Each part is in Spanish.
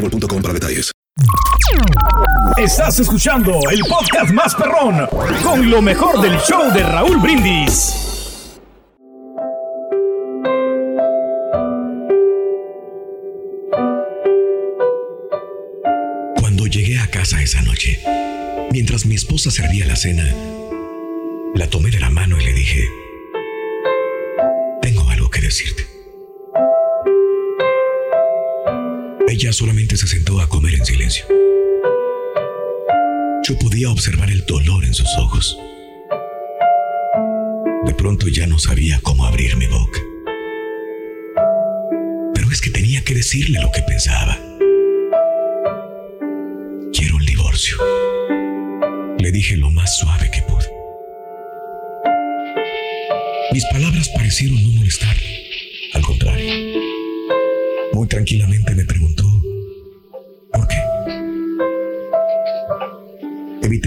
boostmobile.com para detalles. Estás escuchando el podcast más perrón con lo mejor del show de Raúl Brindis. Cuando llegué a casa esa noche, mientras mi esposa servía la cena, la tomé de la mano y le dije, tengo algo que decirte. Ella solamente se sentó a comer en silencio. Yo podía observar el dolor en sus ojos. De pronto ya no sabía cómo abrir mi boca. Pero es que tenía que decirle lo que pensaba. Quiero un divorcio. Le dije lo más suave que pude. Mis palabras parecieron no molestarle. Al contrario. Muy tranquilamente me preguntó,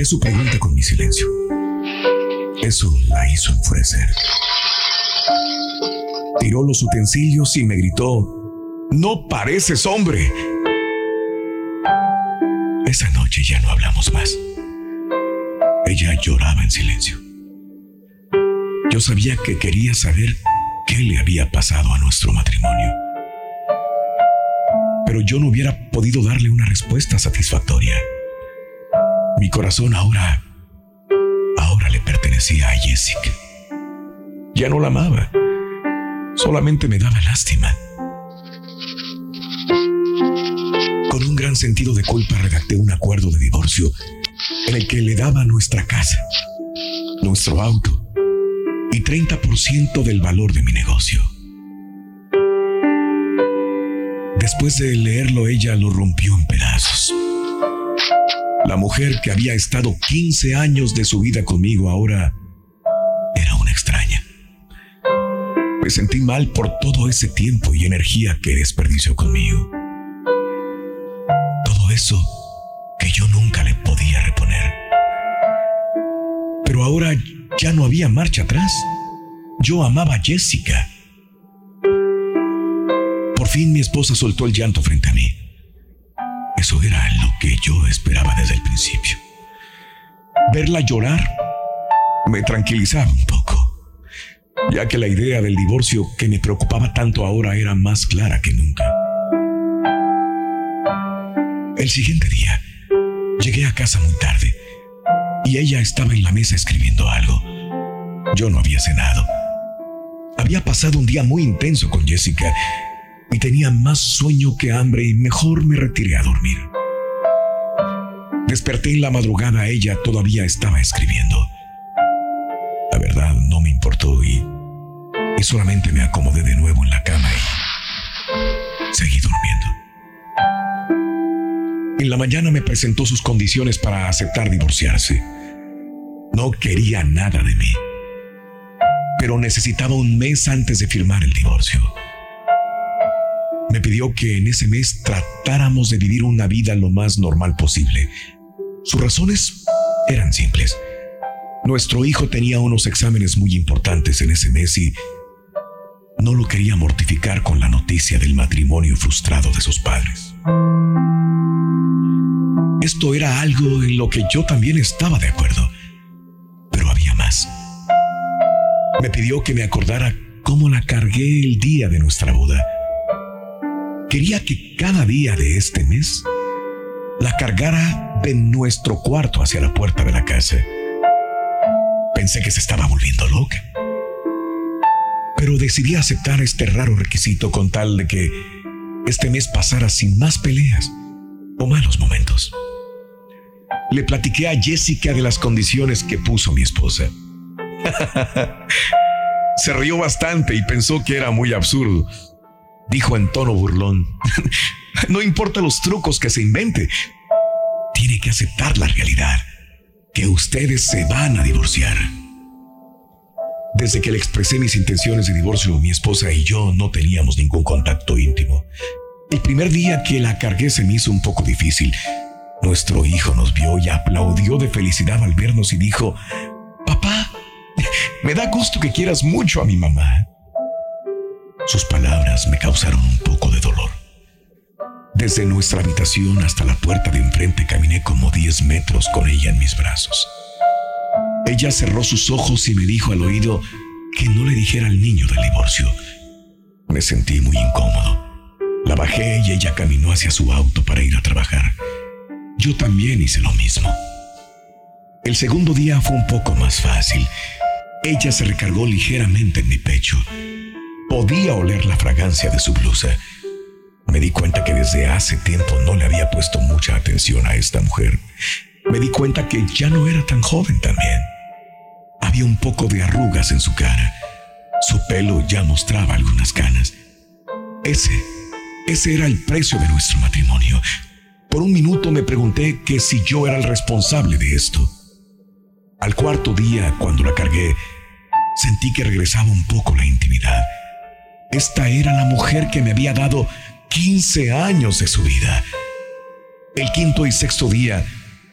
Su pregunta con mi silencio. Eso la hizo enfurecer. Tiró los utensilios y me gritó, no pareces hombre. Esa noche ya no hablamos más. Ella lloraba en silencio. Yo sabía que quería saber qué le había pasado a nuestro matrimonio. Pero yo no hubiera podido darle una respuesta satisfactoria. Mi corazón ahora, ahora le pertenecía a Jessica. Ya no la amaba, solamente me daba lástima. Con un gran sentido de culpa redacté un acuerdo de divorcio en el que le daba nuestra casa, nuestro auto y 30% del valor de mi negocio. Después de leerlo, ella lo rompió en pedazos. La mujer que había estado 15 años de su vida conmigo ahora era una extraña. Me sentí mal por todo ese tiempo y energía que desperdició conmigo. Todo eso que yo nunca le podía reponer. Pero ahora ya no había marcha atrás. Yo amaba a Jessica. Por fin mi esposa soltó el llanto frente a mí. Eso era lo que yo esperaba desde el principio. Verla llorar me tranquilizaba un poco, ya que la idea del divorcio que me preocupaba tanto ahora era más clara que nunca. El siguiente día, llegué a casa muy tarde y ella estaba en la mesa escribiendo algo. Yo no había cenado. Había pasado un día muy intenso con Jessica y tenía más sueño que hambre y mejor me retiré a dormir. Desperté en la madrugada, ella todavía estaba escribiendo. La verdad no me importó y, y solamente me acomodé de nuevo en la cama y seguí durmiendo. En la mañana me presentó sus condiciones para aceptar divorciarse. No quería nada de mí, pero necesitaba un mes antes de firmar el divorcio me pidió que en ese mes tratáramos de vivir una vida lo más normal posible. Sus razones eran simples. Nuestro hijo tenía unos exámenes muy importantes en ese mes y no lo quería mortificar con la noticia del matrimonio frustrado de sus padres. Esto era algo en lo que yo también estaba de acuerdo, pero había más. Me pidió que me acordara cómo la cargué el día de nuestra boda quería que cada día de este mes la cargara de nuestro cuarto hacia la puerta de la casa. Pensé que se estaba volviendo loca. Pero decidí aceptar este raro requisito con tal de que este mes pasara sin más peleas o malos momentos. Le platiqué a Jessica de las condiciones que puso mi esposa. Se rió bastante y pensó que era muy absurdo. Dijo en tono burlón, no importa los trucos que se invente, tiene que aceptar la realidad, que ustedes se van a divorciar. Desde que le expresé mis intenciones de divorcio, mi esposa y yo no teníamos ningún contacto íntimo. El primer día que la cargué se me hizo un poco difícil. Nuestro hijo nos vio y aplaudió de felicidad al vernos y dijo, Papá, me da gusto que quieras mucho a mi mamá. Sus palabras me causaron un poco de dolor. Desde nuestra habitación hasta la puerta de enfrente caminé como 10 metros con ella en mis brazos. Ella cerró sus ojos y me dijo al oído que no le dijera al niño del divorcio. Me sentí muy incómodo. La bajé y ella caminó hacia su auto para ir a trabajar. Yo también hice lo mismo. El segundo día fue un poco más fácil. Ella se recargó ligeramente en mi pecho. Podía oler la fragancia de su blusa. Me di cuenta que desde hace tiempo no le había puesto mucha atención a esta mujer. Me di cuenta que ya no era tan joven también. Había un poco de arrugas en su cara. Su pelo ya mostraba algunas canas. Ese, ese era el precio de nuestro matrimonio. Por un minuto me pregunté que si yo era el responsable de esto. Al cuarto día, cuando la cargué, sentí que regresaba un poco la intimidad. Esta era la mujer que me había dado 15 años de su vida. El quinto y sexto día,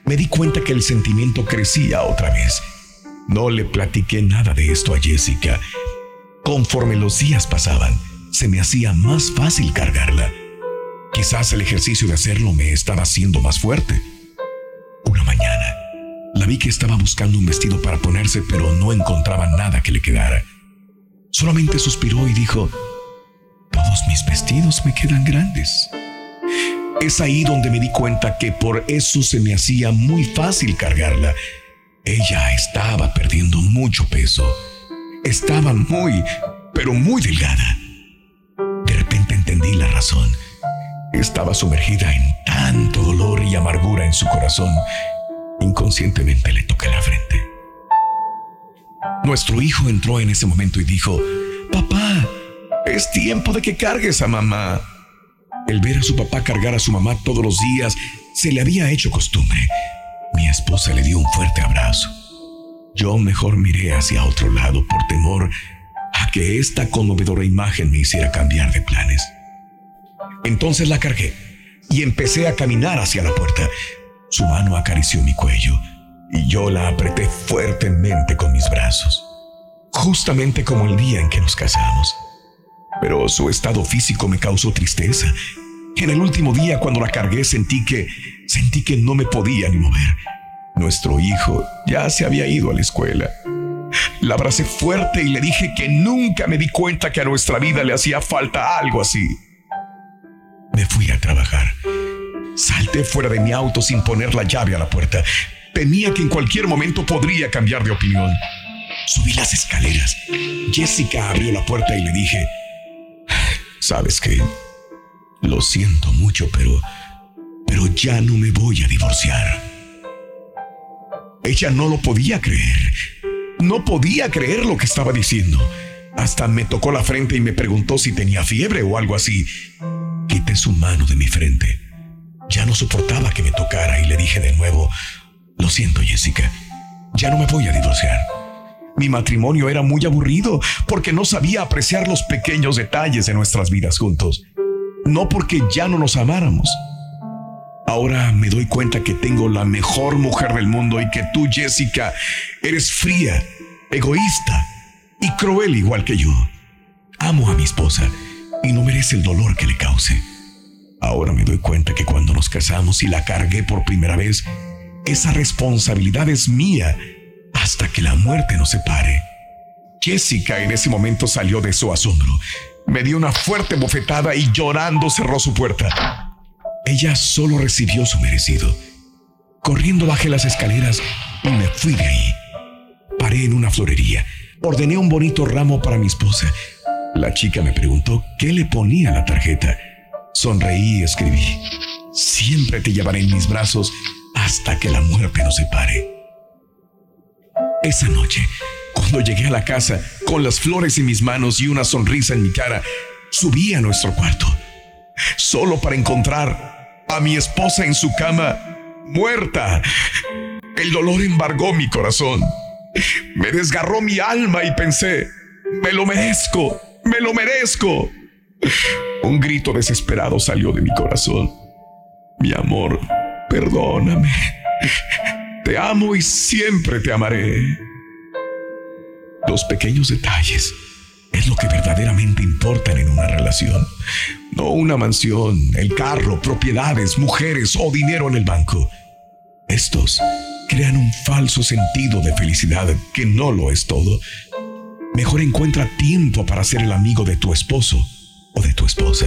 me di cuenta que el sentimiento crecía otra vez. No le platiqué nada de esto a Jessica. Conforme los días pasaban, se me hacía más fácil cargarla. Quizás el ejercicio de hacerlo me estaba haciendo más fuerte. Una mañana, la vi que estaba buscando un vestido para ponerse, pero no encontraba nada que le quedara. Solamente suspiró y dijo, todos mis vestidos me quedan grandes. Es ahí donde me di cuenta que por eso se me hacía muy fácil cargarla. Ella estaba perdiendo mucho peso. Estaba muy, pero muy delgada. De repente entendí la razón. Estaba sumergida en tanto dolor y amargura en su corazón Inconscientemente le toqué la frente. Nuestro hijo entró en ese momento y dijo, Papá, es tiempo de que cargues a mamá. El ver a su papá cargar a su mamá todos los días se le había hecho costumbre. Mi esposa le dio un fuerte abrazo. Yo mejor miré hacia otro lado por temor a que esta conmovedora imagen me hiciera cambiar de planes. Entonces la cargué y empecé a caminar hacia la puerta. Su mano acarició mi cuello y yo la apreté fuertemente con mis brazos, justamente como el día en que nos casamos. Pero su estado físico me causó tristeza. En el último día cuando la cargué sentí que sentí que no me podía ni mover. Nuestro hijo ya se había ido a la escuela. La abracé fuerte y le dije que nunca me di cuenta que a nuestra vida le hacía falta algo así. Me fui a trabajar Salté fuera de mi auto sin poner la llave a la puerta. Temía que en cualquier momento podría cambiar de opinión. Subí las escaleras. Jessica abrió la puerta y le dije, ¿sabes qué? Lo siento mucho, pero... pero ya no me voy a divorciar. Ella no lo podía creer. No podía creer lo que estaba diciendo. Hasta me tocó la frente y me preguntó si tenía fiebre o algo así. Quité su mano de mi frente. Ya no soportaba que me tocara y le dije de nuevo, lo siento Jessica, ya no me voy a divorciar. Mi matrimonio era muy aburrido porque no sabía apreciar los pequeños detalles de nuestras vidas juntos. No porque ya no nos amáramos. Ahora me doy cuenta que tengo la mejor mujer del mundo y que tú, Jessica, eres fría, egoísta y cruel igual que yo. Amo a mi esposa y no merece el dolor que le cause. Ahora me doy cuenta que cuando nos casamos y la cargué por primera vez, esa responsabilidad es mía hasta que la muerte nos separe. Jessica en ese momento salió de su asombro. Me dio una fuerte bofetada y llorando cerró su puerta. Ella solo recibió su merecido. Corriendo bajé las escaleras y me fui de ahí. Paré en una florería. Ordené un bonito ramo para mi esposa. La chica me preguntó qué le ponía la tarjeta. Sonreí y escribí. siempre te llevaré en mis brazos hasta que la muerte nos separe. Esa noche, cuando llegué a la casa con las flores en mis manos y una sonrisa en mi cara, subí a nuestro cuarto, solo para encontrar a mi esposa en su cama, muerta. El dolor embargó mi corazón, me desgarró mi alma y pensé, me lo merezco, me lo merezco. Un grito desesperado salió de mi corazón. Mi amor, perdóname. Te amo y siempre te amaré. Los pequeños detalles es lo que verdaderamente importan en una relación. No una mansión, el carro, propiedades, mujeres o dinero en el banco. Estos crean un falso sentido de felicidad que no lo es todo. Mejor encuentra tiempo para ser el amigo de tu esposo o de tu esposa.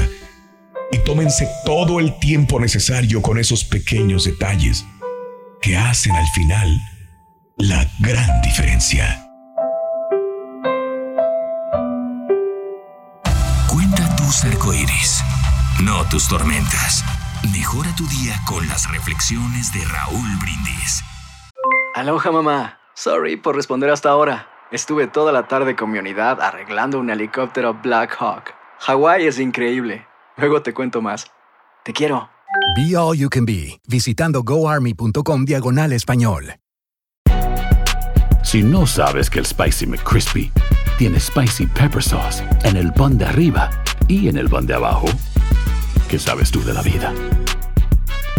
Y tómense todo el tiempo necesario con esos pequeños detalles que hacen al final la gran diferencia. Cuenta tus arcoíris, no tus tormentas. Mejora tu día con las reflexiones de Raúl Brindis. Aloha mamá. Sorry por responder hasta ahora. Estuve toda la tarde con mi unidad arreglando un helicóptero Black Hawk. Hawái es increíble. Luego te cuento más. Te quiero. Be All You Can Be, visitando goarmy.com diagonal español. Si no sabes que el Spicy McCrispy tiene Spicy Pepper Sauce en el pan de arriba y en el pan de abajo, ¿qué sabes tú de la vida?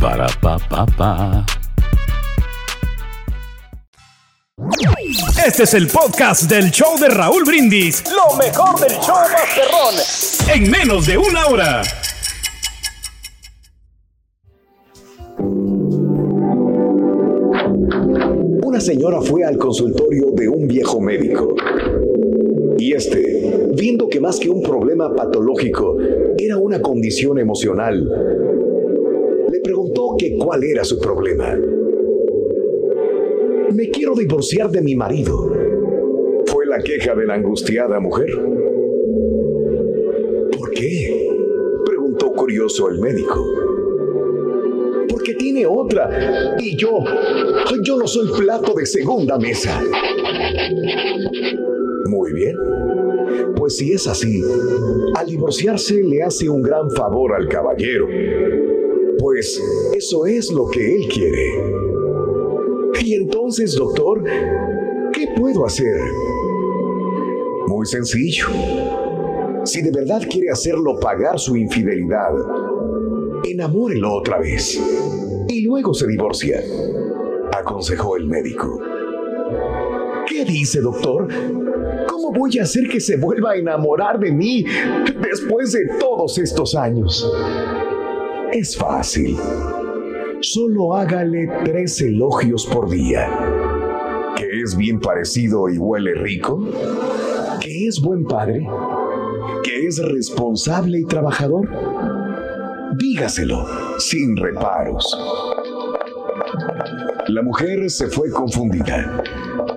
Para, pa, pa, pa. Este es el podcast del show de Raúl Brindis. Lo mejor del show Masterrón. En menos de una hora. Señora fue al consultorio de un viejo médico. Y este, viendo que más que un problema patológico, era una condición emocional, le preguntó que cuál era su problema. Me quiero divorciar de mi marido. Fue la queja de la angustiada mujer. ¿Por qué? Preguntó curioso el médico. Porque tiene otra. Y yo, yo no soy plato de segunda mesa. Muy bien. Pues si es así, al divorciarse le hace un gran favor al caballero. Pues eso es lo que él quiere. Y entonces, doctor, ¿qué puedo hacer? Muy sencillo. Si de verdad quiere hacerlo pagar su infidelidad, enamórelo otra vez y luego se divorcia, aconsejó el médico. ¿Qué dice, doctor? ¿Cómo voy a hacer que se vuelva a enamorar de mí después de todos estos años? Es fácil. Solo hágale tres elogios por día. Que es bien parecido y huele rico. Que es buen padre. Que es responsable y trabajador. Dígaselo sin reparos. La mujer se fue confundida,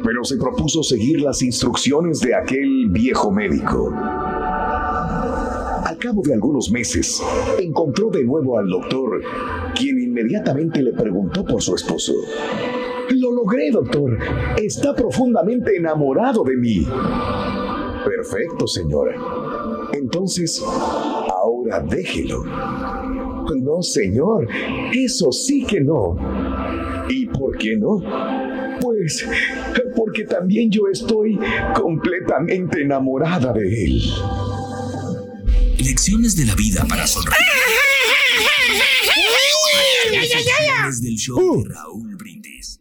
pero se propuso seguir las instrucciones de aquel viejo médico. Al cabo de algunos meses, encontró de nuevo al doctor, quien inmediatamente le preguntó por su esposo. Lo logré, doctor. Está profundamente enamorado de mí. Perfecto, señora. Entonces, ahora déjelo. No, señor. Eso sí que no. ¿Y por qué no? Pues porque también yo estoy completamente enamorada de él. Lecciones de la vida para sonreír. Del show de Raúl Brindis.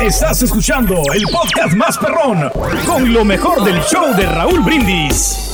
Estás escuchando el podcast más perrón con lo mejor del show de Raúl Brindis.